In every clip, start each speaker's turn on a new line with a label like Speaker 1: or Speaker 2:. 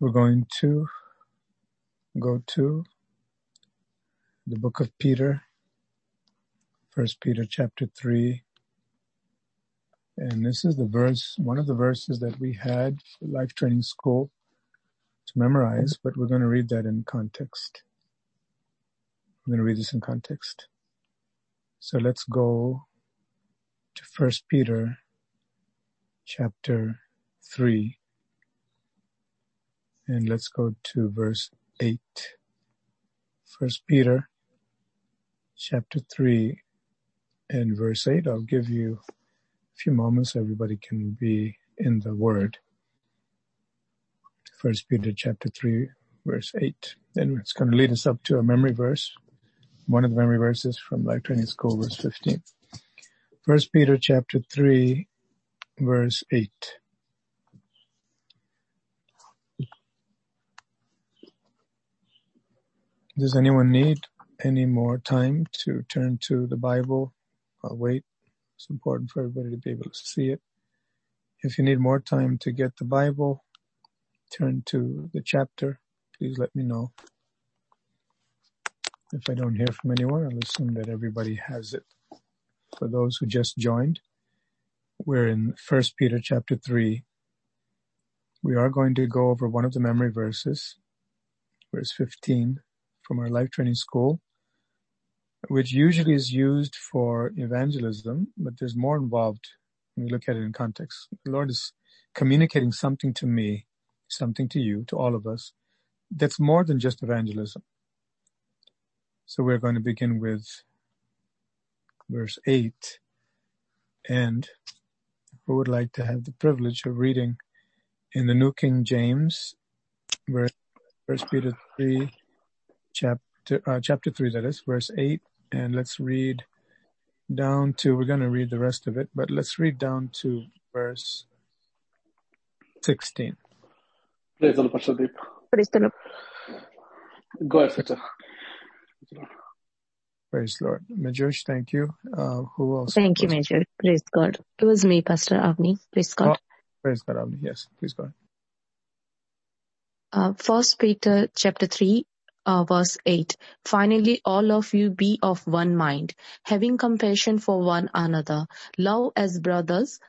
Speaker 1: We're going to go to the book of Peter, First Peter chapter 3. And this is the verse, one of the verses that we had for life training school to memorize, but we're going to read that in context. We're going to read this in context. So let's go to First Peter chapter 3 and let's go to verse 8. First Peter chapter 3 and verse 8. I'll give you a few moments so everybody can be in the word. First Peter chapter 3 verse 8. Then it's going to lead us up to a memory verse. One of the memory verses from Life Training School verse 15. First Peter chapter 3 verse 8. Does anyone need any more time to turn to the Bible? I'll wait. It's important for everybody to be able to see it. If you need more time to get the Bible, turn to the chapter. Please let me know. If I don't hear from anyone, I'll assume that everybody has it. For those who just joined, we're in 1 Peter chapter 3. We are going to go over one of the memory verses, verse 15 from our life training school, which usually is used for evangelism, but there's more involved when we look at it in context. The Lord is communicating something to me, something to you, to all of us, that's more than just evangelism. So we're going to begin with verse 8. And who would like to have the privilege of reading in the New King James, verse, First Peter 3, chapter uh, chapter three, that is verse eight, and let's read down to. We're going to read the rest of it, but let's read down to verse sixteen.
Speaker 2: Praise the Lord, Pastor Deep.
Speaker 3: Praise the Lord.
Speaker 2: Go ahead, sister.
Speaker 1: Praise the Lord. Majush, thank you. Uh, who else?
Speaker 3: Thank you, Major. Praise God. It was me, Pastor Avni. Praise God.
Speaker 1: Oh, praise God, Avni. Yes, please go ahead.
Speaker 3: Uh, First Peter chapter 3 uh, verse 8. Finally, all of you be of one mind, having compassion for one another, love as brothers,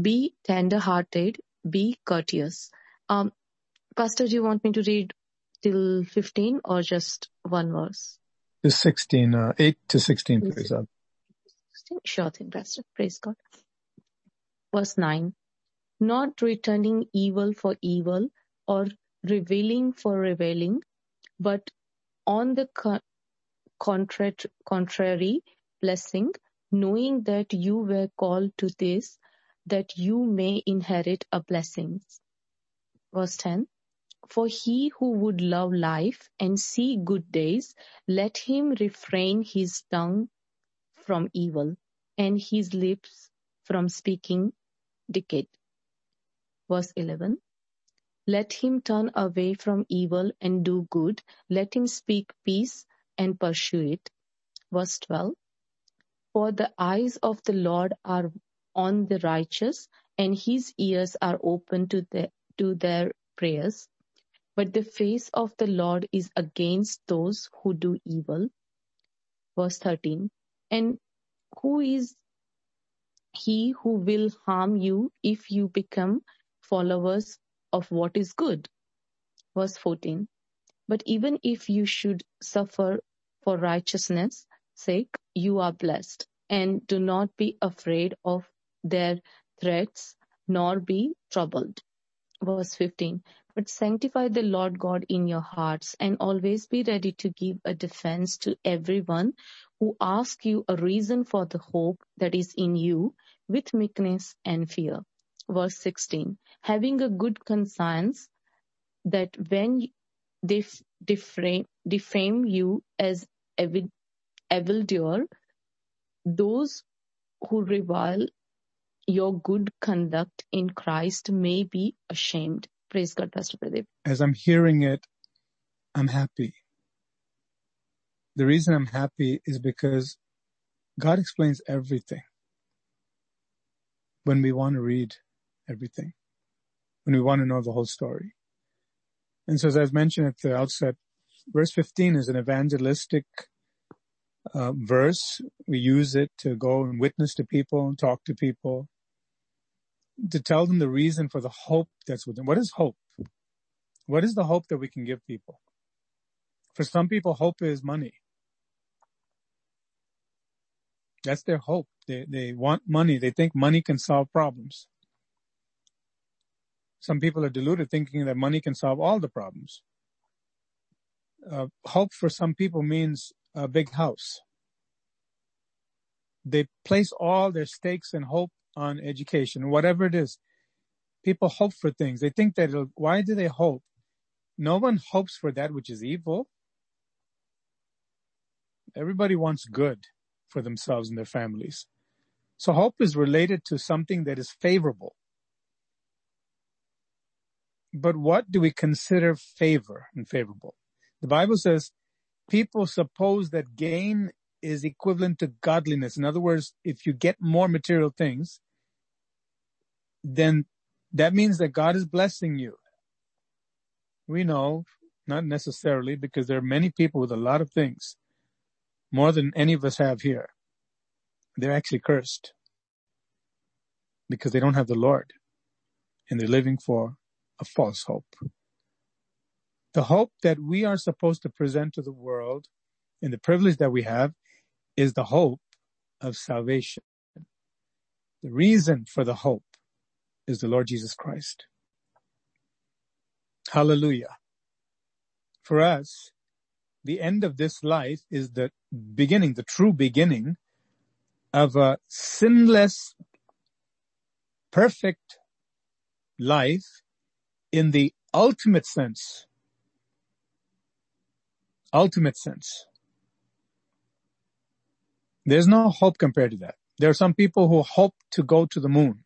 Speaker 3: be tender-hearted, be courteous. Um, Pastor, do you want me to read till 15 or just one verse?
Speaker 1: To 16, uh, 8 to 16, please.
Speaker 3: Sure thing, Pastor. Praise God. Verse 9. Not returning evil for evil or revealing for revealing, but on the contrary, blessing, knowing that you were called to this, that you may inherit a blessing. Verse 10. For he who would love life and see good days, let him refrain his tongue from evil and his lips from speaking deceit. Verse 11. Let him turn away from evil and do good. Let him speak peace and pursue it. Verse 12. For the eyes of the Lord are on the righteous and his ears are open to, the, to their prayers. But the face of the Lord is against those who do evil. Verse 13. And who is he who will harm you if you become followers of what is good. Verse 14. But even if you should suffer for righteousness' sake, you are blessed, and do not be afraid of their threats, nor be troubled. Verse 15. But sanctify the Lord God in your hearts, and always be ready to give a defense to everyone who asks you a reason for the hope that is in you with meekness and fear verse 16, having a good conscience that when they defame, defame you as evildoer, those who revile your good conduct in Christ may be ashamed. Praise God, Pastor Pradeep.
Speaker 1: As I'm hearing it, I'm happy. The reason I'm happy is because God explains everything. When we want to read everything when we want to know the whole story. And so as I've mentioned at the outset, verse 15 is an evangelistic uh, verse. We use it to go and witness to people and talk to people, to tell them the reason for the hope that's within. What is hope? What is the hope that we can give people? For some people, hope is money. That's their hope. They, they want money. They think money can solve problems. Some people are deluded thinking that money can solve all the problems. Uh, hope for some people means a big house. They place all their stakes and hope on education, whatever it is. People hope for things. They think that why do they hope? No one hopes for that which is evil. Everybody wants good for themselves and their families. So hope is related to something that is favorable. But what do we consider favor and favorable? The Bible says people suppose that gain is equivalent to godliness. In other words, if you get more material things, then that means that God is blessing you. We know, not necessarily, because there are many people with a lot of things, more than any of us have here. They're actually cursed because they don't have the Lord and they're living for a false hope. The hope that we are supposed to present to the world and the privilege that we have is the hope of salvation. The reason for the hope is the Lord Jesus Christ. Hallelujah. For us, the end of this life is the beginning, the true beginning of a sinless, perfect life in the ultimate sense. Ultimate sense. There's no hope compared to that. There are some people who hope to go to the moon.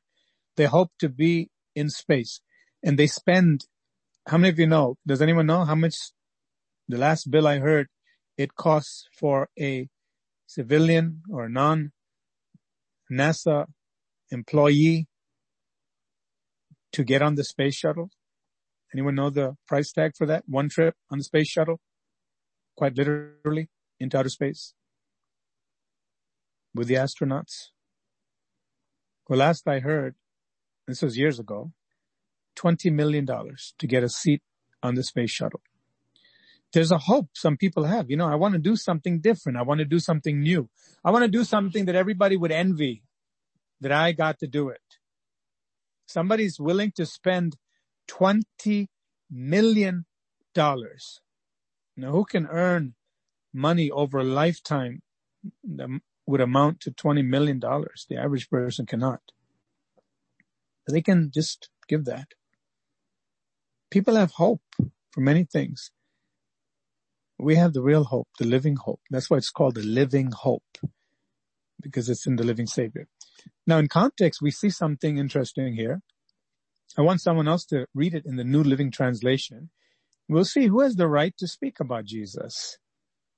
Speaker 1: They hope to be in space and they spend, how many of you know, does anyone know how much the last bill I heard it costs for a civilian or non NASA employee to get on the space shuttle? Anyone know the price tag for that? One trip on the space shuttle? Quite literally into outer space with the astronauts. Well, last I heard, this was years ago, $20 million to get a seat on the space shuttle. There's a hope some people have. You know, I want to do something different. I want to do something new. I want to do something that everybody would envy that I got to do it. Somebody's willing to spend $20 million. Now who can earn money over a lifetime that would amount to $20 million? The average person cannot. They can just give that. People have hope for many things. We have the real hope, the living hope. That's why it's called the living hope because it's in the living savior. Now in context, we see something interesting here. I want someone else to read it in the New Living Translation. We'll see who has the right to speak about Jesus.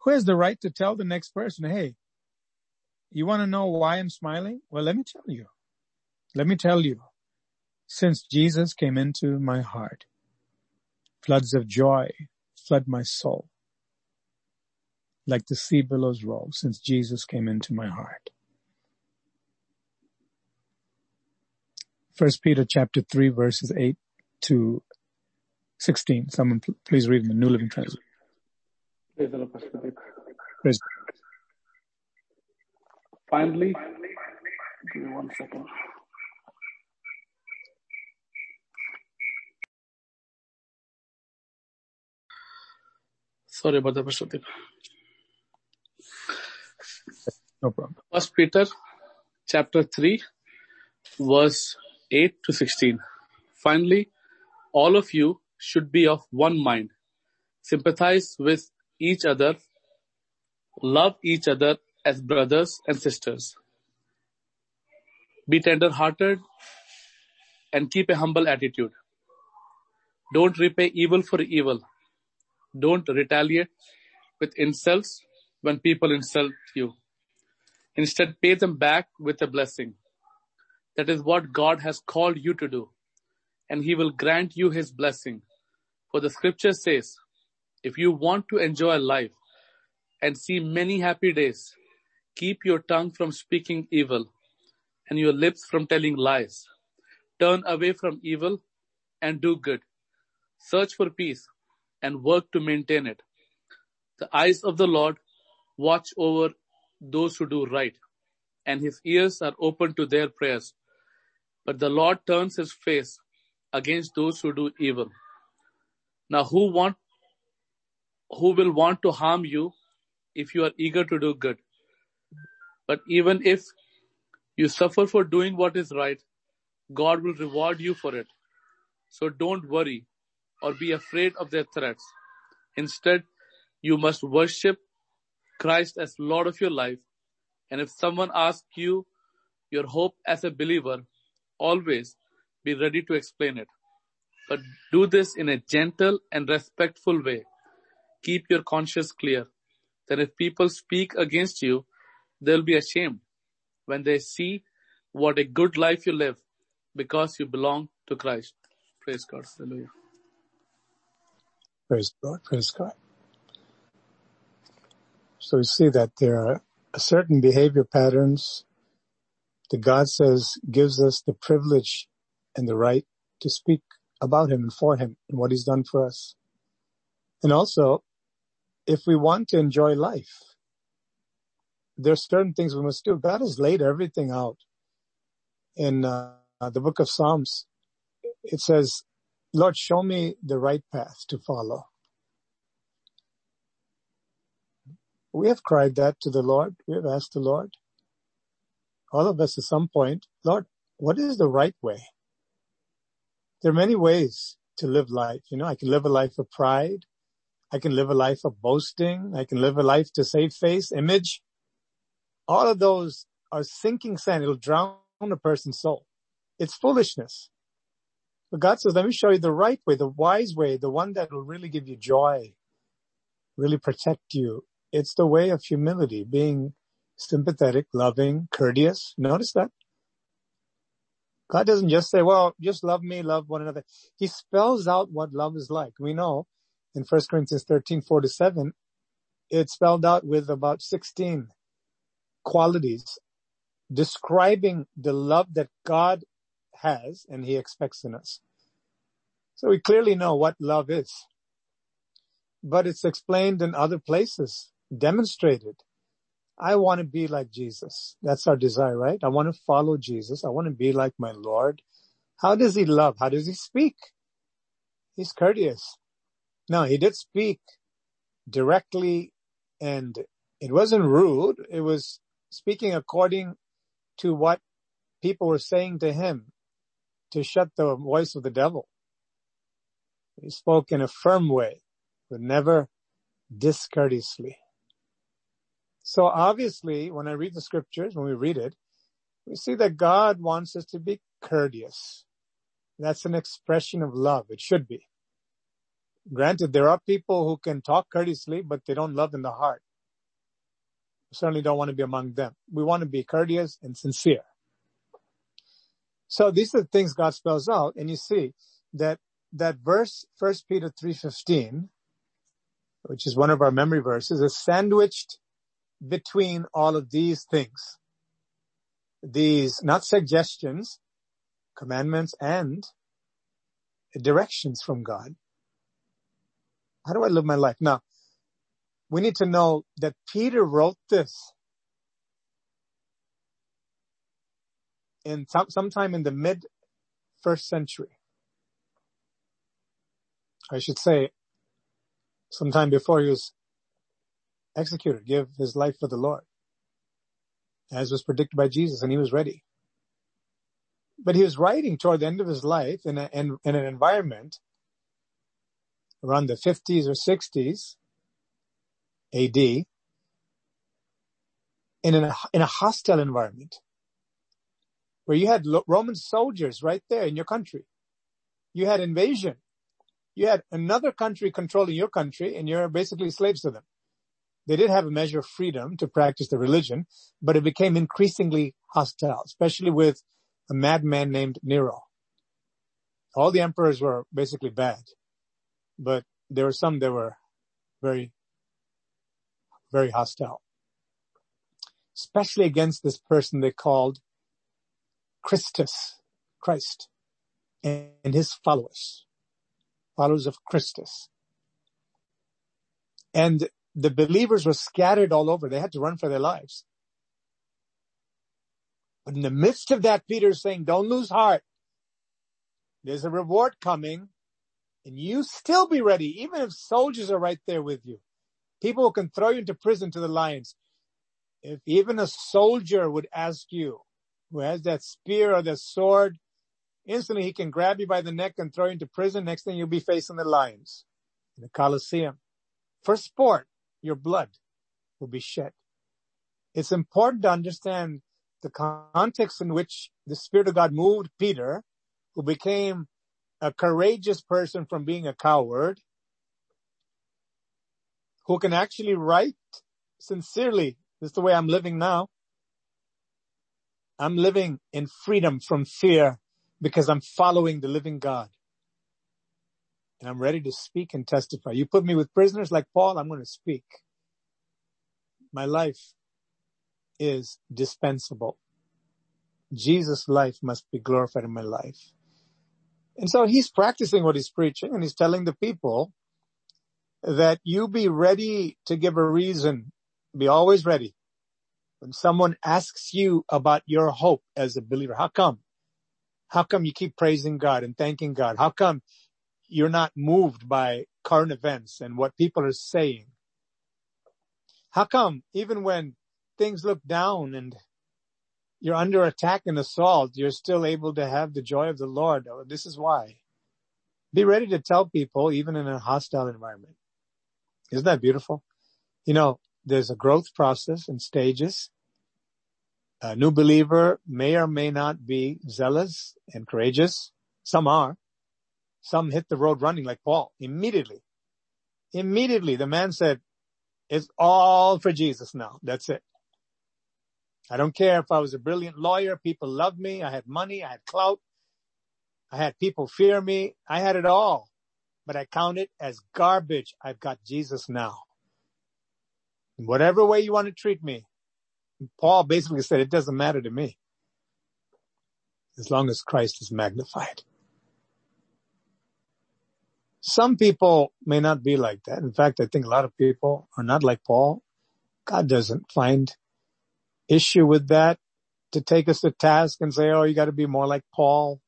Speaker 1: Who has the right to tell the next person, hey, you want to know why I'm smiling? Well, let me tell you. Let me tell you. Since Jesus came into my heart, floods of joy flood my soul. Like the sea billows roll since Jesus came into my heart. First Peter chapter 3 verses 8 to 16. Someone please read in the New Living Translation. Praise
Speaker 2: Finally, give me one second. Sorry about that, Pastor
Speaker 1: No problem.
Speaker 2: First Peter chapter 3 verse 8 to 16. Finally, all of you should be of one mind, sympathize with each other, love each other as brothers and sisters. Be tender hearted and keep a humble attitude. Don't repay evil for evil. Don't retaliate with insults when people insult you. Instead, pay them back with a blessing. That is what God has called you to do. And he will grant you his blessing. For the scripture says, if you want to enjoy life and see many happy days, keep your tongue from speaking evil and your lips from telling lies. Turn away from evil and do good. Search for peace and work to maintain it. The eyes of the Lord watch over those who do right, and his ears are open to their prayers. But the Lord turns his face against those who do evil. Now who want who will want to harm you if you are eager to do good? But even if you suffer for doing what is right, God will reward you for it. So don't worry or be afraid of their threats. Instead, you must worship Christ as Lord of your life. And if someone asks you your hope as a believer, always be ready to explain it. But do this in a gentle and respectful way. Keep your conscience clear. Then if people speak against you, they'll be ashamed when they see what a good life you live because you belong to Christ. Praise God. Hallelujah.
Speaker 1: Praise God. Praise God. So we see that there are certain behavior patterns that God says gives us the privilege and the right to speak about him and for him and what he's done for us. And also, if we want to enjoy life, there's certain things we must do. God has laid everything out in uh, the book of Psalms. It says, Lord, show me the right path to follow. We have cried that to the Lord. We have asked the Lord. All of us at some point, Lord, what is the right way? There are many ways to live life. You know, I can live a life of pride. I can live a life of boasting. I can live a life to save face, image. All of those are sinking sand. It'll drown a person's soul. It's foolishness. But God says, let me show you the right way, the wise way, the one that will really give you joy, really protect you, it's the way of humility, being sympathetic, loving, courteous. Notice that. God doesn't just say, well, just love me, love one another. He spells out what love is like. We know in 1 Corinthians 13, 4 to 7, it's spelled out with about 16 qualities describing the love that God has and he expects in us. So we clearly know what love is, but it's explained in other places demonstrated. I want to be like Jesus. That's our desire, right? I want to follow Jesus. I want to be like my Lord. How does he love? How does he speak? He's courteous. No, he did speak directly and it wasn't rude. It was speaking according to what people were saying to him to shut the voice of the devil. He spoke in a firm way, but never discourteously. So obviously, when I read the scriptures, when we read it, we see that God wants us to be courteous. That's an expression of love. It should be. Granted, there are people who can talk courteously, but they don't love in the heart. We certainly don't want to be among them. We want to be courteous and sincere. So these are the things God spells out, and you see that that verse, First Peter three fifteen, which is one of our memory verses, is sandwiched between all of these things. These, not suggestions, commandments and directions from God. How do I live my life? Now, we need to know that Peter wrote this in some, sometime in the mid first century. I should say sometime before he was executed, give his life for the Lord, as was predicted by Jesus, and he was ready. But he was writing toward the end of his life in, a, in, in an environment around the 50s or 60s AD in, an, in a hostile environment where you had Roman soldiers right there in your country. You had invasion. You had another country controlling your country and you're basically slaves to them. They did have a measure of freedom to practice their religion, but it became increasingly hostile, especially with a madman named Nero. All the emperors were basically bad. but there were some that were very, very hostile, especially against this person they called Christus, Christ, and his followers, followers of Christus. And the believers were scattered all over. They had to run for their lives. But in the midst of that, Peter's saying, don't lose heart. There's a reward coming and you still be ready, even if soldiers are right there with you. People can throw you into prison to the lions. If even a soldier would ask you, who has that spear or that sword, instantly he can grab you by the neck and throw you into prison. Next thing you'll be facing the lions in the Colosseum. For sport, your blood will be shed. It's important to understand the context in which the Spirit of God moved Peter, who became a courageous person from being a coward who can actually write sincerely. This is the way I'm living now. I'm living in freedom from fear because I'm following the living God. And I'm ready to speak and testify. You put me with prisoners like Paul, I'm going to speak. My life is dispensable. Jesus' life must be glorified in my life. And so he's practicing what he's preaching and he's telling the people that you be ready to give a reason. Be always ready. When someone asks you about your hope as a believer, how come? How come you keep praising God and thanking God? How come you're not moved by current events and what people are saying? How come even when things look down and you're under attack and assault, you're still able to have the joy of the Lord. Oh, this is why. Be ready to tell people even in a hostile environment. Isn't that beautiful? You know, there's a growth process and stages. A new believer may or may not be zealous and courageous. Some are. Some hit the road running like Paul immediately. Immediately the man said, it's all for Jesus now. That's it. I don't care if I was a brilliant lawyer. People loved me. I had money. I had clout. I had people fear me. I had it all, but I count it as garbage. I've got Jesus now. Whatever way you want to treat me. Paul basically said it doesn't matter to me as long as Christ is magnified. Some people may not be like that. In fact, I think a lot of people are not like Paul. God doesn't find issue with that to take us to task and say, oh, you got to be more like Paul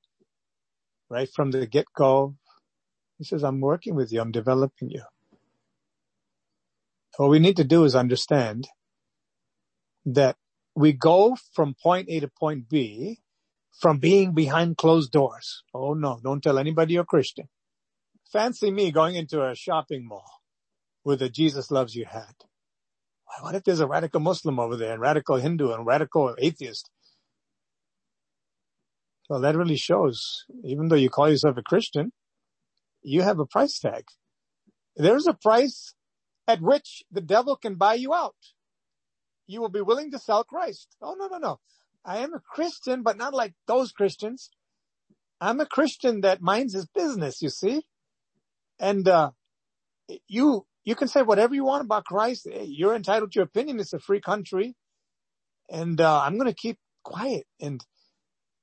Speaker 1: right from the get go. He says, I'm working with you. I'm developing you. What we need to do is understand that we go from point A to point B from being behind closed doors. Oh no, don't tell anybody you're Christian. Fancy me going into a shopping mall with a Jesus loves you hat. What if there's a radical Muslim over there and radical Hindu and radical atheist? Well, that really shows, even though you call yourself a Christian, you have a price tag. There's a price at which the devil can buy you out. You will be willing to sell Christ. Oh, no, no, no. I am a Christian, but not like those Christians. I'm a Christian that minds his business, you see? And, uh, you, you can say whatever you want about Christ. You're entitled to your opinion. It's a free country. And, uh, I'm going to keep quiet. And,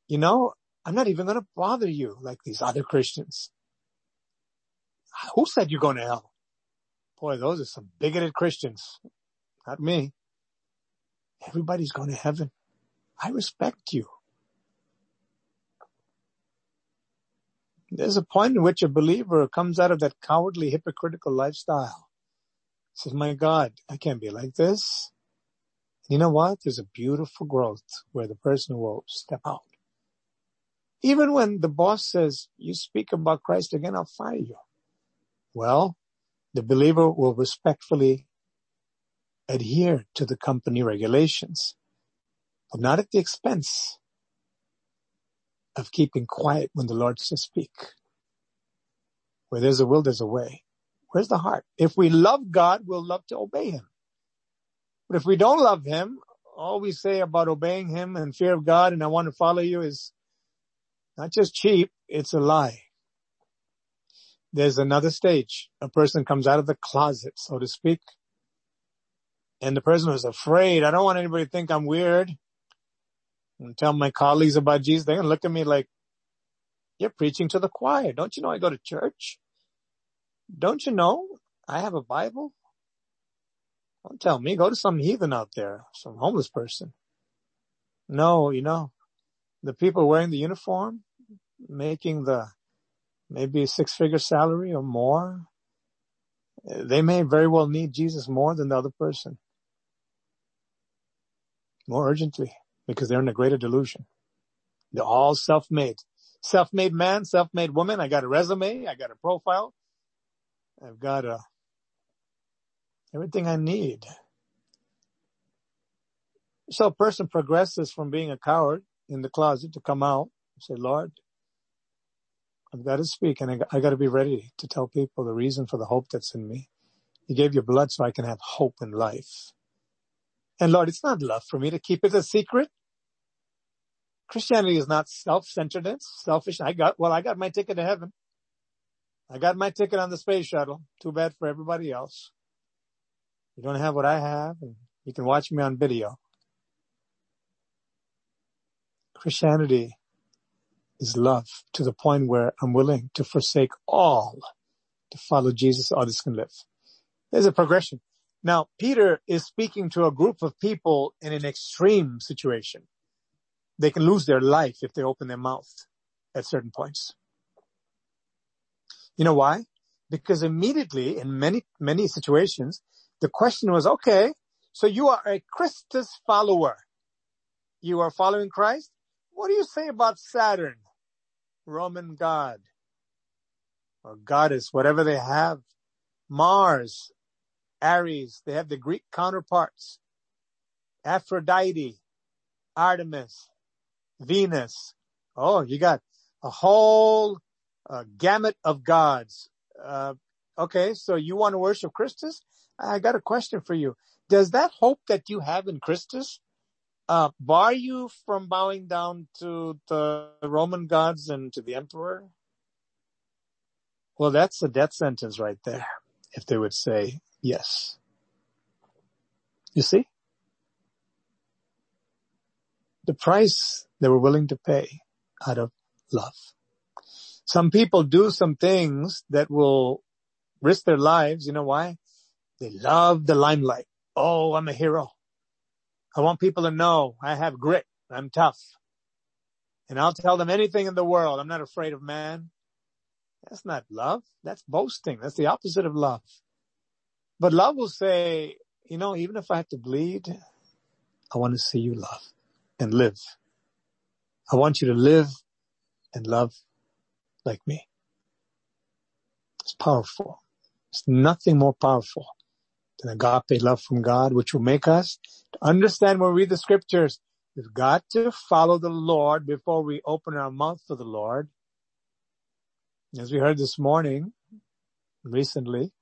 Speaker 1: you know, I'm not even going to bother you like these other Christians. Who said you're going to hell? Boy, those are some bigoted Christians. Not me. Everybody's going to heaven. I respect you. There's a point in which a believer comes out of that cowardly, hypocritical lifestyle says, my God, I can't be like this. And You know what? There's a beautiful growth where the person will step out. Even when the boss says, you speak about Christ again, I'll fire you. Well, the believer will respectfully adhere to the company regulations, but not at the expense of keeping quiet when the Lord says speak. Where there's a will, there's a way. Where's the heart? If we love God, we'll love to obey him. But if we don't love him, all we say about obeying him and fear of God and I want to follow you is not just cheap, it's a lie. there's another stage. A person comes out of the closet, so to speak, and the person was afraid. I don't want anybody to think I'm weird. And tell my colleagues about Jesus. They're going to look at me like, you're preaching to the choir. Don't you know I go to church? Don't you know I have a Bible? Don't tell me. Go to some heathen out there, some homeless person. No, you know, the people wearing the uniform, making the maybe six figure salary or more, they may very well need Jesus more than the other person. More urgently, because they're in a greater delusion. They're all self-made. Self-made man, self-made woman. I got a resume. I got a profile. I've got a, everything I need. So a person progresses from being a coward in the closet to come out and say, Lord, I've got to speak and I, I got to be ready to tell people the reason for the hope that's in me. You gave your blood so I can have hope in life. And Lord, it's not love for me to keep it a secret. Christianity is not self-centeredness, selfish. I got, well, I got my ticket to heaven. I got my ticket on the space shuttle. Too bad for everybody else. You don't have what I have and you can watch me on video. Christianity is love to the point where I'm willing to forsake all to follow Jesus others can live. There's a progression. Now, Peter is speaking to a group of people in an extreme situation. They can lose their life if they open their mouth at certain points. You know why? Because immediately in many, many situations, the question was, okay, so you are a Christus follower. You are following Christ. What do you say about Saturn? Roman god or goddess, whatever they have. Mars, Ares, they have the Greek counterparts. Aphrodite, Artemis, Venus. Oh, you got a whole uh, gamut of gods. Uh, okay, so you want to worship Christus? I got a question for you. Does that hope that you have in Christus uh, bar you from bowing down to the Roman gods and to the emperor? Well, that's a death sentence right there, if they would say yes. You see? The price they were willing to pay out of love. Some people do some things that will risk their lives. You know why? They love the limelight. Oh, I'm a hero. I want people to know I have grit. I'm tough. And I'll tell them anything in the world. I'm not afraid of man. That's not love. That's boasting. That's the opposite of love. But love will say, you know, even if I have to bleed, I want to see you love and live. I want you to live and love like me. It's powerful. It's nothing more powerful than agape love from God, which will make us to understand when we read the scriptures. We've got to follow the Lord before we open our mouth for the Lord. As we heard this morning, recently,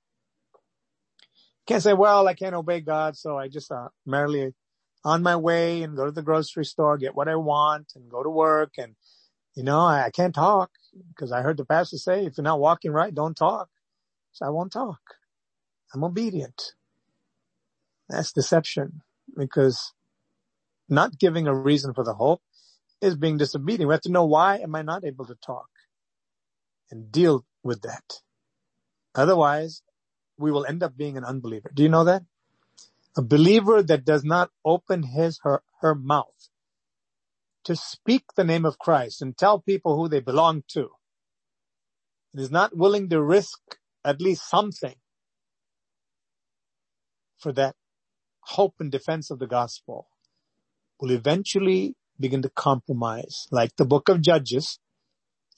Speaker 1: can't say, well, I can't obey God, so I just uh, merely on my way and go to the grocery store, get what I want and go to work. And, you know, I, I can't talk because I heard the pastor say, if you're not walking right, don't talk. So I won't talk. I'm obedient. That's deception because not giving a reason for the hope is being disobedient. We have to know why am I not able to talk and deal with that. Otherwise, we will end up being an unbeliever. Do you know that? A believer that does not open his, her, her mouth to speak the name of Christ and tell people who they belong to and is not willing to risk at least something for that hope and defense of the gospel will eventually begin to compromise. Like the book of Judges,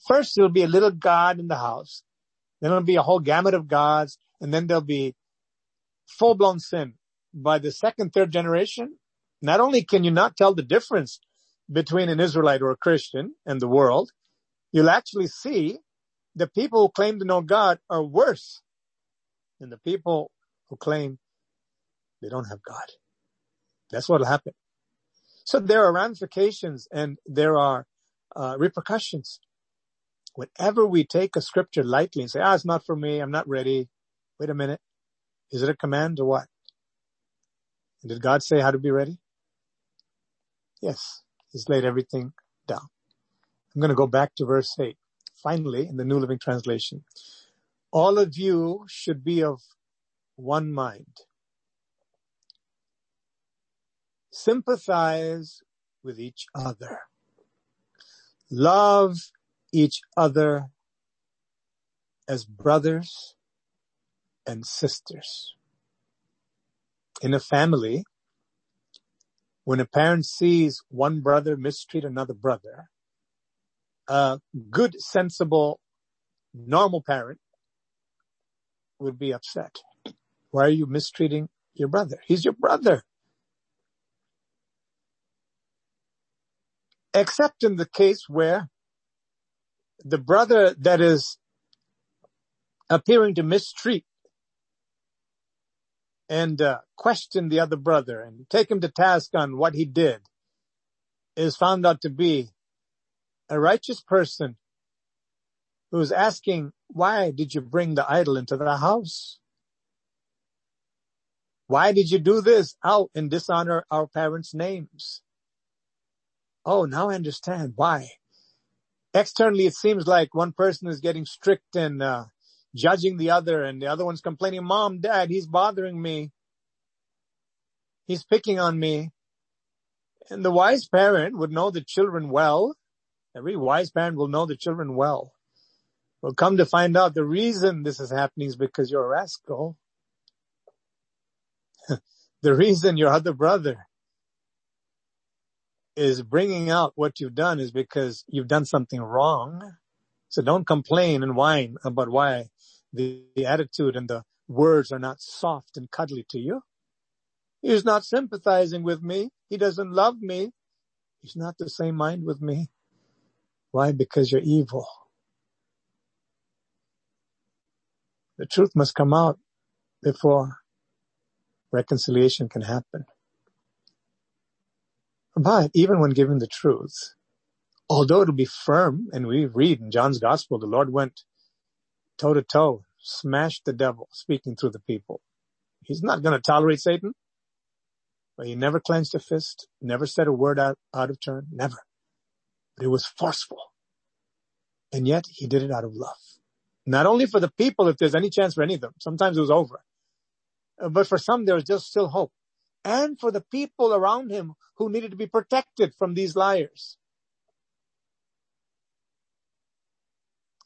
Speaker 1: first there'll be a little God in the house. Then there'll be a whole gamut of gods and then there'll be full blown sin. By the second, third generation, not only can you not tell the difference between an Israelite or a Christian and the world, you'll actually see the people who claim to know God are worse than the people who claim they don't have God. That's what'll happen. So there are ramifications and there are uh, repercussions Whenever we take a scripture lightly and say, ah, it's not for me, I'm not ready. Wait a minute. Is it a command or what? And did God say how to be ready? Yes. He's laid everything down. I'm going to go back to verse 8. Finally, in the New Living Translation, all of you should be of one mind. Sympathize with each other. Love each other as brothers and sisters. In a family, when a parent sees one brother mistreat another brother, a good, sensible, normal parent would be upset. Why are you mistreating your brother? He's your brother. Except in the case where the brother that is appearing to mistreat and uh, question the other brother and take him to task on what he did is found out to be a righteous person who's asking, why did you bring the idol into the house? Why did you do this out and dishonor our parents' names? Oh, now I understand why. Externally, it seems like one person is getting strict and uh, judging the other and the other one's complaining, mom, dad, he's bothering me. He's picking on me. And the wise parent would know the children well. Every wise parent will know the children well. Will come to find out the reason this is happening is because you're a rascal. the reason your other brother is bringing out what you've done is because you've done something wrong. So don't complain and whine about why the, the attitude and the words are not soft and cuddly to you. He's not sympathizing with me. He doesn't love me. He's not the same mind with me. Why? Because you're evil. The truth must come out before reconciliation can happen. But even when given the truth, although it'll be firm, and we read in John's gospel, the Lord went toe to toe, smashed the devil, speaking through the people. He's not going to tolerate Satan. But he never clenched a fist, never said a word out, out of turn, never. But it was forceful. And yet he did it out of love. Not only for the people, if there's any chance for any of them, sometimes it was over. But for some, there was just still hope and for the people around him who needed to be protected from these liars.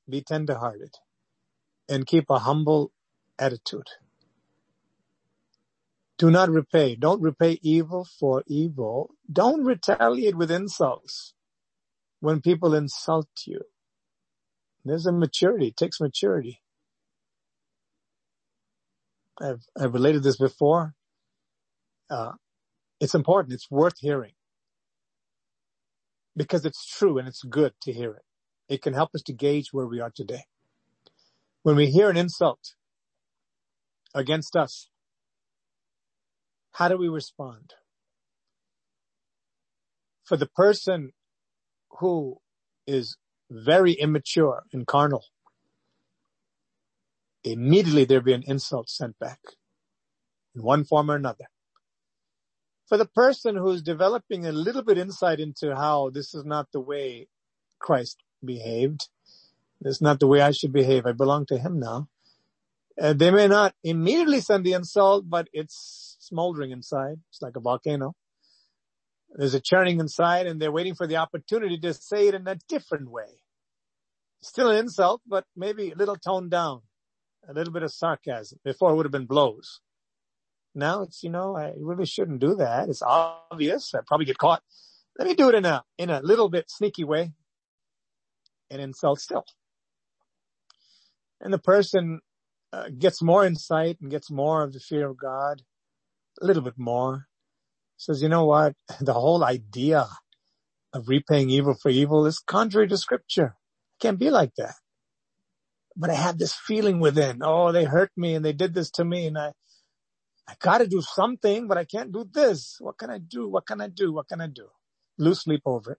Speaker 1: Be tenderhearted and keep a humble attitude. Do not repay. Don't repay evil for evil. Don't retaliate with insults when people insult you. There's a maturity. It takes maturity. I've, I've related this before uh, it's important. It's worth hearing because it's true and it's good to hear it. It can help us to gauge where we are today. When we hear an insult against us, how do we respond? For the person who is very immature and carnal, immediately there be an insult sent back in one form or another for the person who's developing a little bit insight into how this is not the way Christ behaved, this is not the way I should behave. I belong to him now. Uh, they may not immediately send the insult, but it's smoldering inside. It's like a volcano. There's a churning inside and they're waiting for the opportunity to say it in a different way. Still an insult, but maybe a little toned down, a little bit of sarcasm. Before it would have been blows. Now it's, you know, I really shouldn't do that. It's obvious. I probably get caught. Let me do it in a, in a little bit sneaky way and insult still. And the person uh, gets more insight and gets more of the fear of God, a little bit more. Says, you know what? The whole idea of repaying evil for evil is contrary to scripture. It can't be like that. But I have this feeling within, oh, they hurt me and they did this to me and I, I gotta do something, but I can't do this. What can I do? What can I do? What can I do? Lose sleep over it.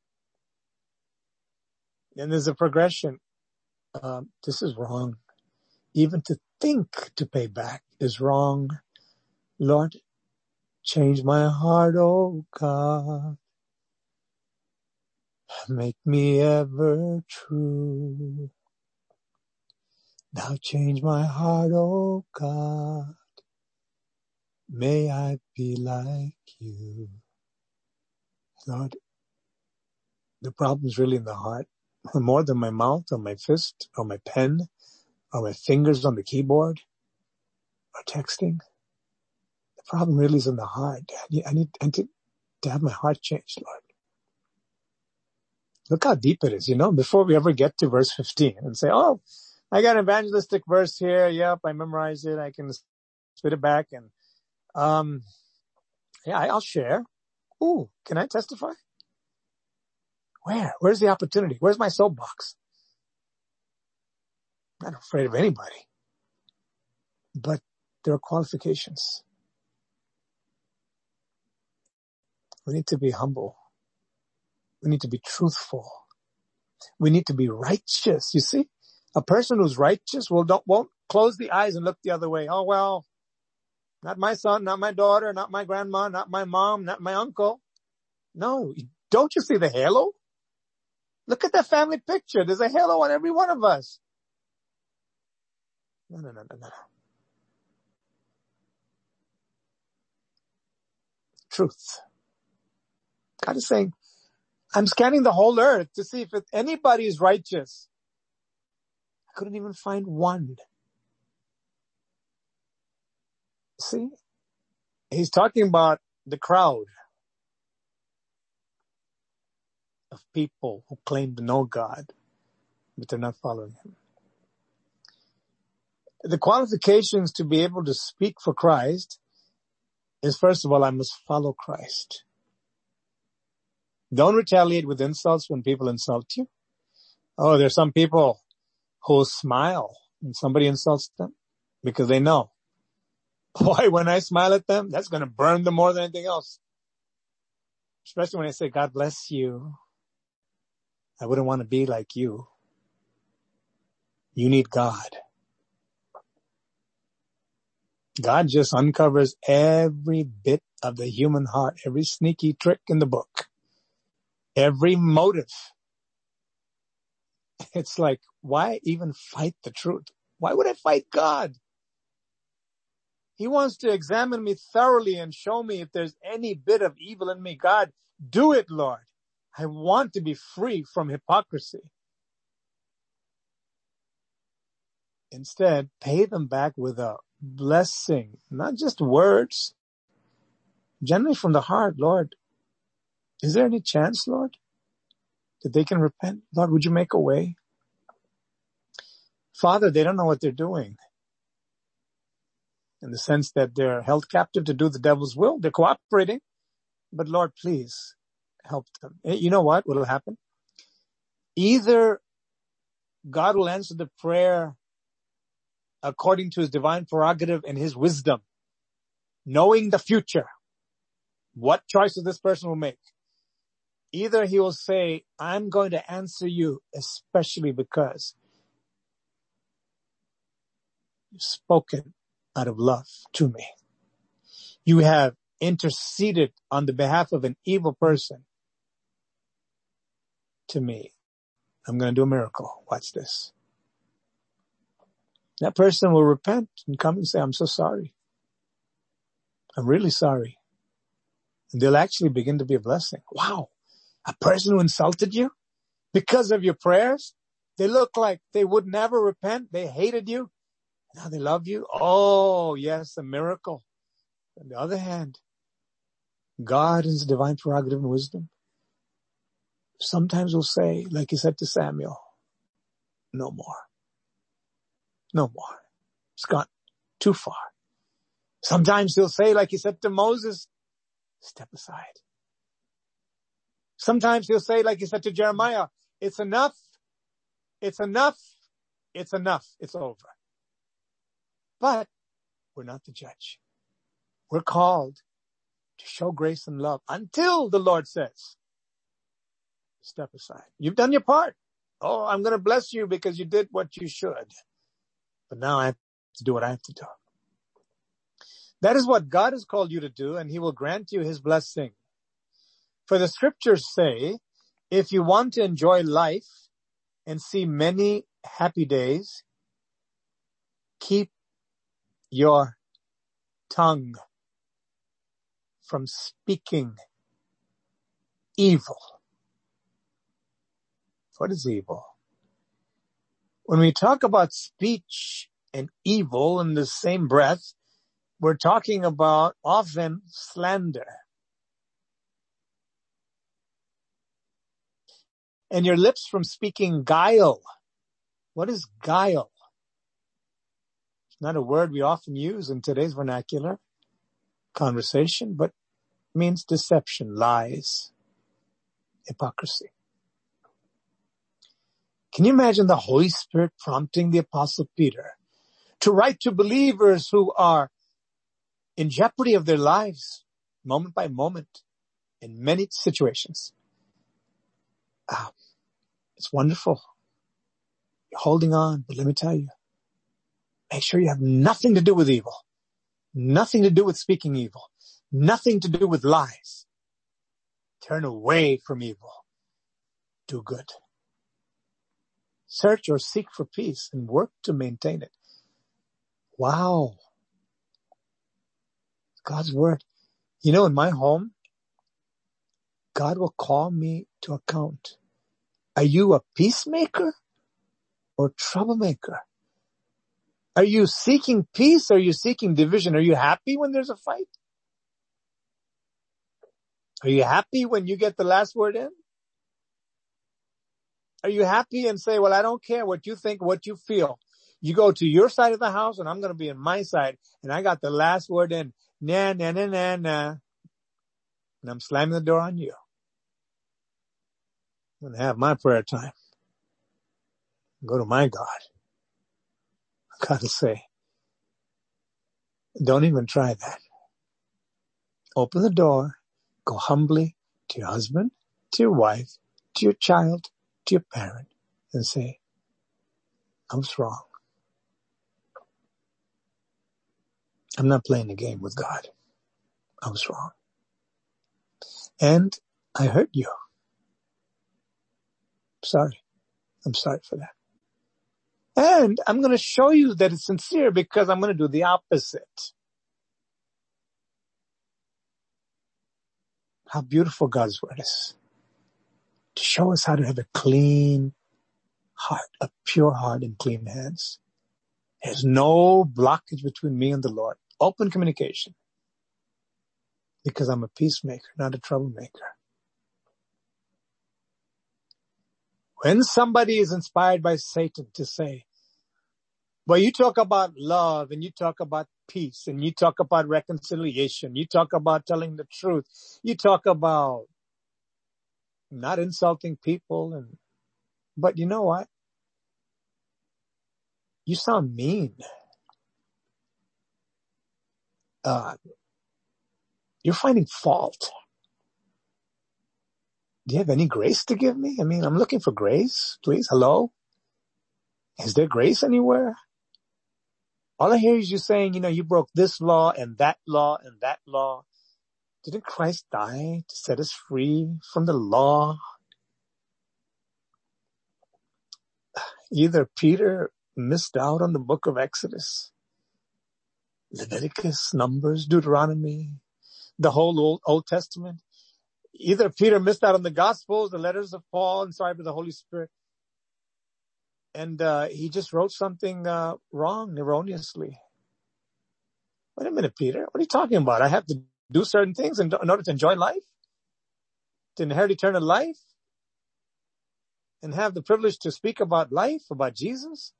Speaker 1: And there's a progression. um, this is wrong. Even to think to pay back is wrong. Lord, change my heart, oh God. Make me ever true. Now change my heart, oh God. May I be like you. Lord, the problem's really in the heart. More than my mouth or my fist or my pen or my fingers on the keyboard or texting. The problem really is in the heart. I need, I need, need to have my heart changed, Lord. Look how deep it is, you know, before we ever get to verse 15 and say, oh, I got an evangelistic verse here. Yep, I memorized it. I can spit it back and, um, yeah, I'll share. Ooh, can I testify? Where? Where's the opportunity? Where's my soapbox? I'm not afraid of anybody. But there are qualifications. We need to be humble. We need to be truthful. We need to be righteous. You see, a person who's righteous will don't, won't close the eyes and look the other way. Oh, well, not my son, not my daughter, not my grandma, not my mom, not my uncle. No, don't you see the halo? Look at the family picture. There's a halo on every one of us. No, no, no, no, no, no. Truth. God is saying, I'm scanning the whole earth to see if anybody is righteous. I couldn't even find one. See? He's talking about the crowd of people who claim to know God, but they're not following Him. The qualifications to be able to speak for Christ is first of all, I must follow Christ. Don't retaliate with insults when people insult you. Oh, there's some people who smile when somebody insults them because they know Boy, when I smile at them, that's going to burn them more than anything else. Especially when I say, God bless you. I wouldn't want to be like you. You need God. God just uncovers every bit of the human heart, every sneaky trick in the book, every motive. It's like, why even fight the truth? Why would I fight God? He wants to examine me thoroughly and show me if there's any bit of evil in me. God, do it, Lord. I want to be free from hypocrisy. Instead, pay them back with a blessing, not just words, generally from the heart, Lord. Is there any chance, Lord, that they can repent? Lord, would you make a way? Father, they don't know what they're doing in the sense that they're held captive to do the devil's will. They're cooperating, but Lord, please help them. You know what will happen? Either God will answer the prayer according to his divine prerogative and his wisdom, knowing the future, what choices this person will make. Either he will say, I'm going to answer you especially because you've spoken out of love to me. You have interceded on the behalf of an evil person to me. I'm going to do a miracle. Watch this. That person will repent and come and say, I'm so sorry. I'm really sorry. And they'll actually begin to be a blessing. Wow. A person who insulted you because of your prayers, they look like they would never repent. They hated you. Now they love you. Oh, yes, a miracle. On the other hand, God in his divine prerogative and wisdom sometimes will say, like he said to Samuel, no more. No more. It's gone too far. Sometimes he'll say, like he said to Moses, step aside. Sometimes he'll say, like he said to Jeremiah, it's enough. It's enough. It's enough. It's over. But we're not the judge. We're called to show grace and love until the Lord says, step aside. You've done your part. Oh, I'm going to bless you because you did what you should. But now I have to do what I have to do. That is what God has called you to do and he will grant you his blessing. For the scriptures say, if you want to enjoy life and see many happy days, keep your tongue from speaking evil. What is evil? When we talk about speech and evil in the same breath, we're talking about often slander. And your lips from speaking guile. What is guile? Not a word we often use in today's vernacular conversation, but means deception, lies, hypocrisy. Can you imagine the Holy Spirit prompting the apostle Peter to write to believers who are in jeopardy of their lives moment by moment in many situations. Ah, it's wonderful. You're holding on, but let me tell you, make sure you have nothing to do with evil, nothing to do with speaking evil, nothing to do with lies. Turn away from evil. Do good. Search or seek for peace and work to maintain it. Wow. God's word. You know, in my home, God will call me to account. Are you a peacemaker or troublemaker? Are you seeking peace? Are you seeking division? Are you happy when there's a fight? Are you happy when you get the last word in? Are you happy and say, well, I don't care what you think, what you feel. You go to your side of the house and I'm going to be in my side and I got the last word in. Nah, nah, nah, nah. And I'm slamming the door on you. I'm going to have my prayer time. Go to my God. Gotta say, don't even try that. Open the door, go humbly to your husband, to your wife, to your child, to your parent and say, I was wrong. I'm not playing a game with God. I was wrong. And I hurt you. Sorry. I'm sorry for that. And I'm going to show you that it's sincere because I'm going to do the opposite. How beautiful God's word is. To show us how to have a clean heart, a pure heart and clean hands. There's no blockage between me and the Lord. Open communication. Because I'm a peacemaker, not a troublemaker. When somebody is inspired by Satan to say, well, you talk about love and you talk about peace and you talk about reconciliation. You talk about telling the truth. You talk about not insulting people and, but you know what? You sound mean. Uh, you're finding fault. Do you have any grace to give me? I mean, I'm looking for grace, please. Hello? Is there grace anywhere? All I hear is you saying, you know, you broke this law and that law and that law. Didn't Christ die to set us free from the law? Either Peter missed out on the book of Exodus, Leviticus, Numbers, Deuteronomy, the whole Old, Old Testament. Either Peter missed out on the Gospels, the letters of Paul, inspired by the Holy Spirit, and uh, he just wrote something uh, wrong, erroneously. Wait a minute, Peter. What are you talking about? I have to do certain things in, in order to enjoy life, to inherit eternal life, and have the privilege to speak about life, about Jesus.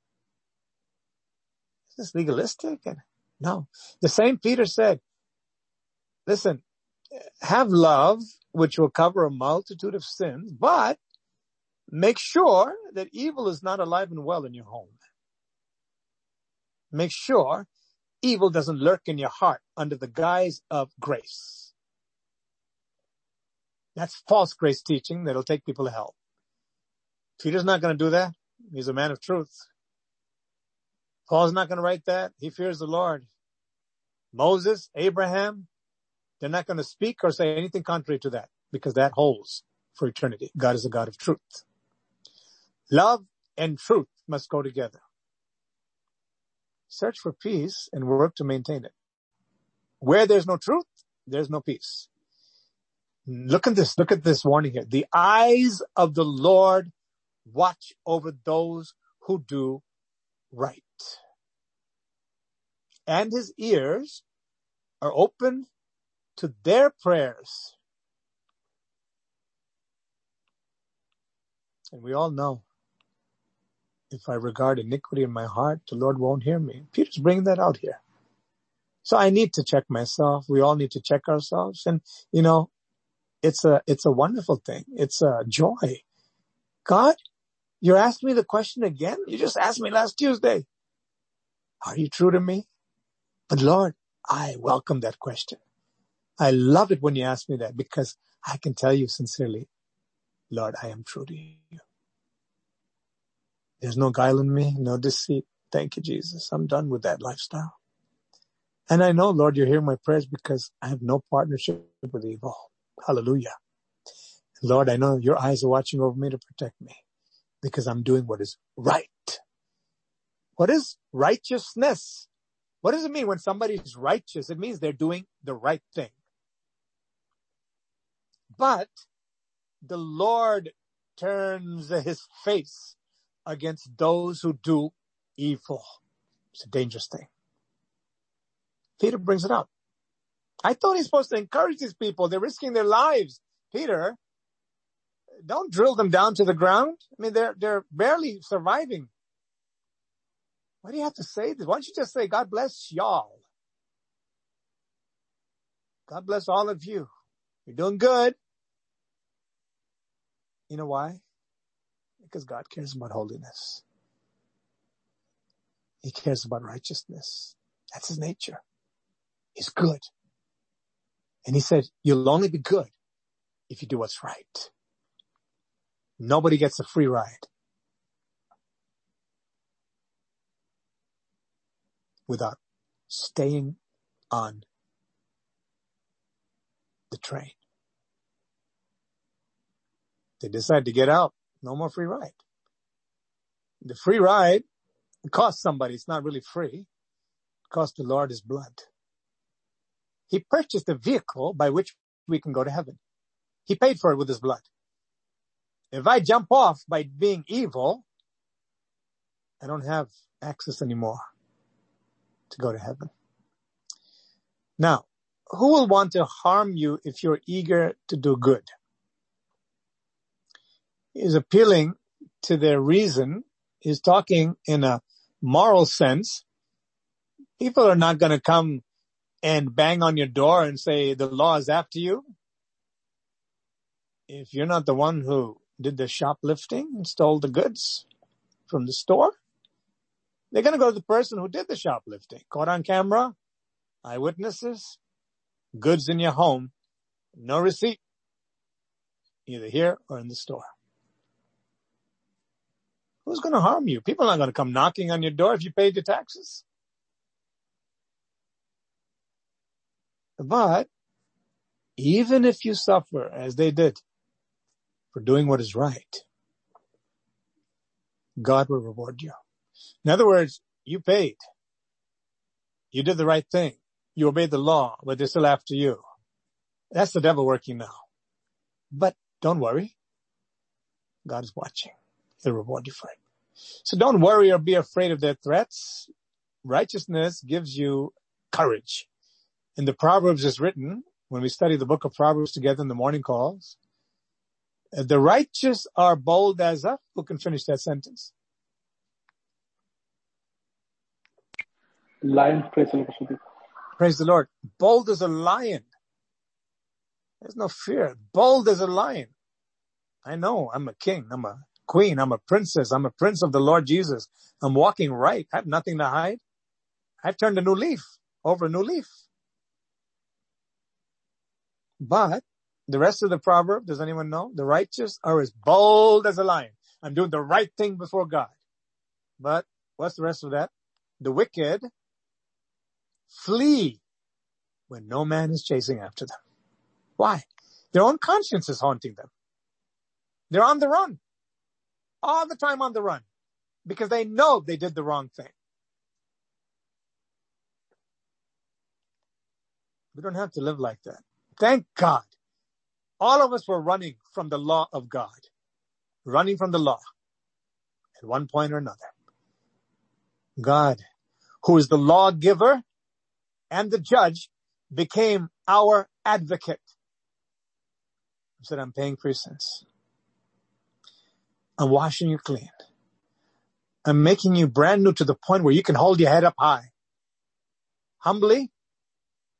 Speaker 1: Is this legalistic? And no, the same Peter said, listen, have love, which will cover a multitude of sins, but make sure that evil is not alive and well in your home. Make sure evil doesn't lurk in your heart under the guise of grace. That's false grace teaching that'll take people to hell. Peter's not going to do that. He's a man of truth. Paul's not going to write that. He fears the Lord. Moses, Abraham, they're not going to speak or say anything contrary to that because that holds for eternity. God is a God of truth. Love and truth must go together. Search for peace and work to maintain it. Where there's no truth, there's no peace. Look at this. Look at this warning here. The eyes of the Lord watch over those who do right. And his ears are open to their prayers. And we all know if I regard iniquity in my heart, the Lord won't hear me. Peter's bringing that out here. So I need to check myself. We all need to check ourselves. And, you know, it's a, it's a wonderful thing. It's a joy. God, you're asking me the question again? You just asked me last Tuesday. Are you true to me? But Lord, I welcome that question. I love it when you ask me that because I can tell you sincerely, Lord, I am true to you. There's no guile in me, no deceit. Thank you, Jesus. I'm done with that lifestyle. And I know, Lord, you hear my prayers because I have no partnership with evil. Hallelujah. Lord, I know your eyes are watching over me to protect me because I'm doing what is right. What is righteousness? What does it mean when somebody is righteous? It means they're doing the right thing. But the Lord turns his face against those who do evil. It's a dangerous thing. Peter brings it up. I thought he's supposed to encourage these people. They're risking their lives. Peter, don't drill them down to the ground. I mean, they're, they're barely surviving. Why do you have to say this? Why don't you just say, God bless y'all? God bless all of you. You're doing good. You know why? Because God cares about holiness. He cares about righteousness. That's his nature. He's good. And he said, you'll only be good if you do what's right. Nobody gets a free ride without staying on the train. They decide to get out. No more free ride. The free ride costs somebody. It's not really free. It costs the Lord his blood. He purchased a vehicle by which we can go to heaven. He paid for it with his blood. If I jump off by being evil, I don't have access anymore to go to heaven. Now, who will want to harm you if you're eager to do good? He's appealing to their reason. He's talking in a moral sense. People are not going to come and bang on your door and say the law is after you. If you're not the one who did the shoplifting and stole the goods from the store, they're going to go to the person who did the shoplifting. Caught on camera, eyewitnesses, goods in your home, no receipt, either here or in the store. Who's going to harm you? People are not going to come knocking on your door if you paid your taxes. But even if you suffer as they did for doing what is right, God will reward you. In other words, you paid. You did the right thing. You obeyed the law, but they're still after you. That's the devil working now. But don't worry. God is watching. He'll reward you for it. So don't worry or be afraid of their threats. Righteousness gives you courage. In the Proverbs is written, when we study the book of Proverbs together in the morning calls, the righteous are bold as a, who can finish that sentence?
Speaker 2: Lion, praise the Lord.
Speaker 1: Praise the Lord. Bold as a lion. There's no fear. Bold as a lion. I know I'm a king. I'm a queen. I'm a princess. I'm a prince of the Lord Jesus. I'm walking right. I have nothing to hide. I've turned a new leaf over a new leaf. But the rest of the proverb, does anyone know? The righteous are as bold as a lion. I'm doing the right thing before God. But what's the rest of that? The wicked flee when no man is chasing after them. Why? Their own conscience is haunting them. They're on the run. All the time on the run. Because they know they did the wrong thing. We don't have to live like that. Thank God. All of us were running from the law of God. Running from the law. At one point or another. God, who is the lawgiver and the judge, became our advocate. He said, I'm paying for your sins. I'm washing you clean. I'm making you brand new to the point where you can hold your head up high. Humbly,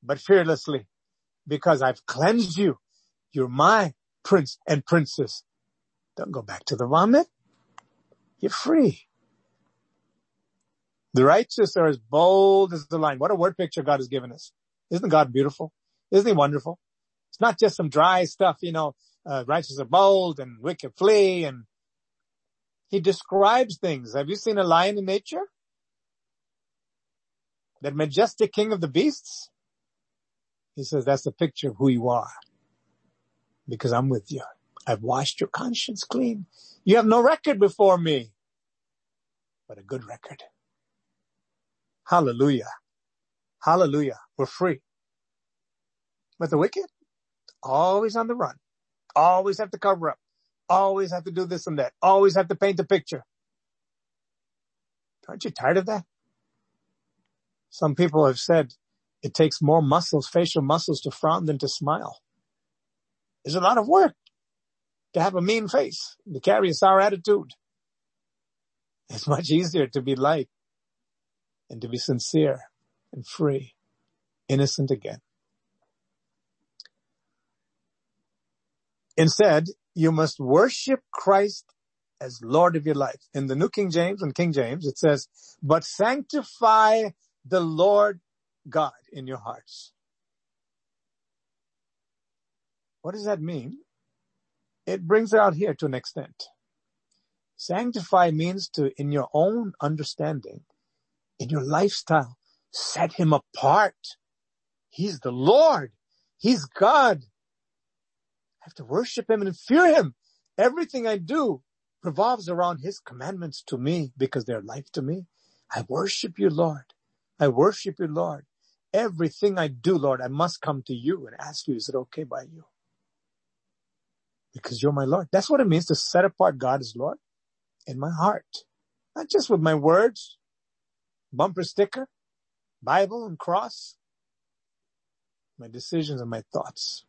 Speaker 1: but fearlessly because I've cleansed you. You're my prince and princess. Don't go back to the vomit. You're free. The righteous are as bold as the lion. What a word picture God has given us. Isn't God beautiful? Isn't he wonderful? It's not just some dry stuff, you know, uh, righteous are bold and wicked flee and he describes things. Have you seen a lion in nature? That majestic king of the beasts? He says, that's a picture of who you are. Because I'm with you. I've washed your conscience clean. You have no record before me, but a good record. Hallelujah. Hallelujah. We're free. But the wicked, always on the run, always have to cover up, always have to do this and that, always have to paint a picture. Aren't you tired of that? Some people have said it takes more muscles, facial muscles to frown than to smile. It's a lot of work to have a mean face, to carry a sour attitude. It's much easier to be light and to be sincere and free, innocent again. Instead, you must worship Christ as Lord of your life. In the New King James and King James, it says, but sanctify the Lord God in your hearts. What does that mean? It brings it out here to an extent. Sanctify means to, in your own understanding, in your lifestyle, set him apart. He's the Lord. He's God. I have to worship him and fear him. Everything I do revolves around his commandments to me because they're life to me. I worship you, Lord. I worship you, Lord. Everything I do, Lord, I must come to you and ask you, is it okay by you? Because you're my Lord. That's what it means to set apart God as Lord in my heart. Not just with my words, bumper sticker, Bible and cross, my decisions and my thoughts.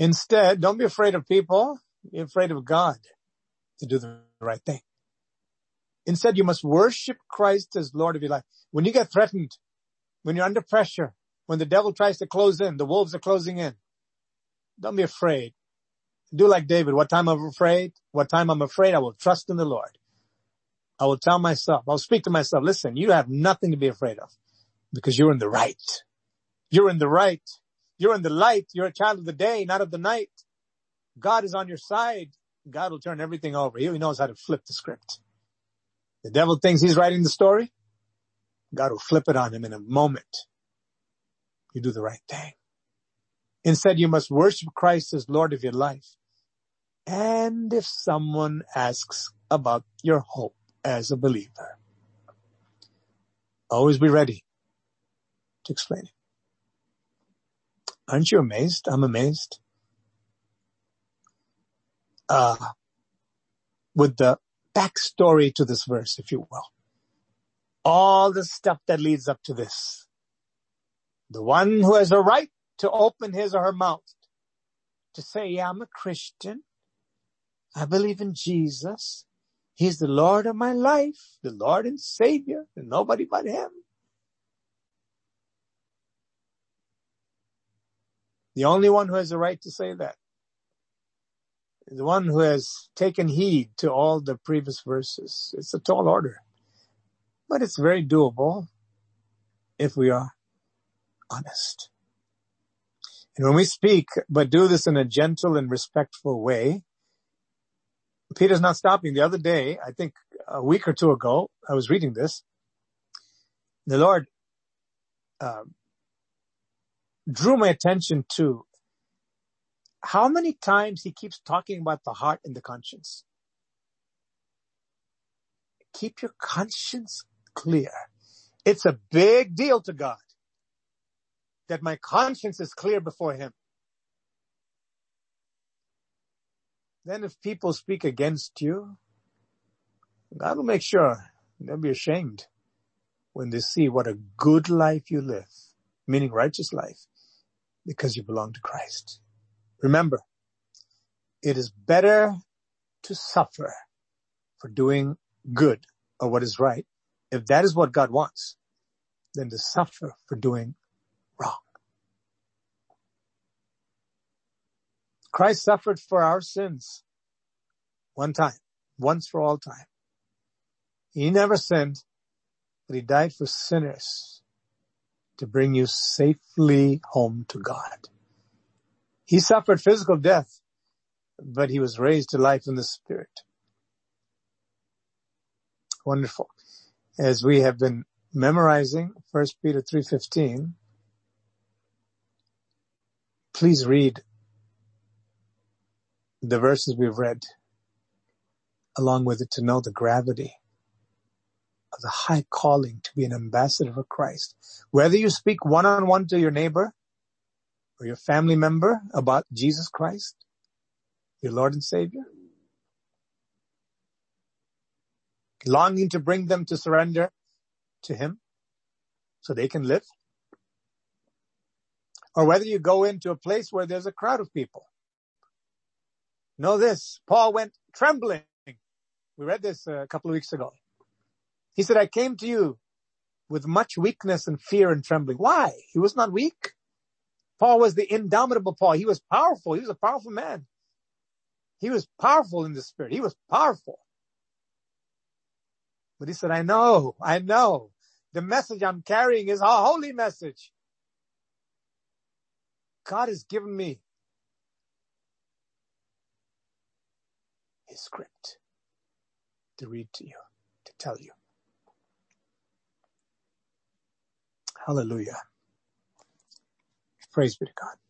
Speaker 1: Instead, don't be afraid of people. Be afraid of God to do the right thing. Instead, you must worship Christ as Lord of your life. When you get threatened, when you're under pressure, when the devil tries to close in, the wolves are closing in. Don't be afraid. Do like David. What time I'm afraid? What time I'm afraid? I will trust in the Lord. I will tell myself, I'll speak to myself, listen, you have nothing to be afraid of because you're in the right. You're in the right. You're in the light. You're a child of the day, not of the night. God is on your side. God will turn everything over. He knows how to flip the script. The devil thinks he's writing the story. God will flip it on him in a moment. You do the right thing. Instead, you must worship Christ as Lord of your life. And if someone asks about your hope as a believer, always be ready to explain it. Aren't you amazed? I'm amazed. Uh, with the backstory to this verse, if you will all the stuff that leads up to this. The one who has a right to open his or her mouth to say, yeah, I'm a Christian. I believe in Jesus. He's the Lord of my life, the Lord and Savior, and nobody but Him. The only one who has the right to say that the one who has taken heed to all the previous verses. It's a tall order but it's very doable if we are honest. And when we speak, but do this in a gentle and respectful way, Peter's not stopping. The other day, I think a week or two ago, I was reading this. The Lord uh, drew my attention to how many times he keeps talking about the heart and the conscience. Keep your conscience clear. It's a big deal to God that my conscience is clear before him. Then if people speak against you, God will make sure they'll be ashamed when they see what a good life you live, meaning righteous life, because you belong to Christ. Remember, it is better to suffer for doing good or what is right, if that is what God wants, than to suffer for doing wrong. Christ suffered for our sins one time, once for all time. He never sinned, but he died for sinners to bring you safely home to God. He suffered physical death, but he was raised to life in the spirit. Wonderful. As we have been memorizing 1 Peter 3.15, please read the verses we've read along with it to know the gravity of the high calling to be an ambassador for Christ. Whether you speak one on one to your neighbor or your family member about Jesus Christ, your Lord and Savior, longing to bring them to surrender to Him so they can live, or whether you go into a place where there's a crowd of people. Know this, Paul went trembling we read this uh, a couple of weeks ago. He said, I came to you with much weakness and fear and trembling. Why? He was not weak. Paul was the indomitable Paul. He was powerful. He was a powerful man. He was powerful in the spirit. He was powerful. But he said, I know, I know. The message I'm carrying is a holy message. God has given me his script to read to you, to tell you. Hallelujah. Praise be to God.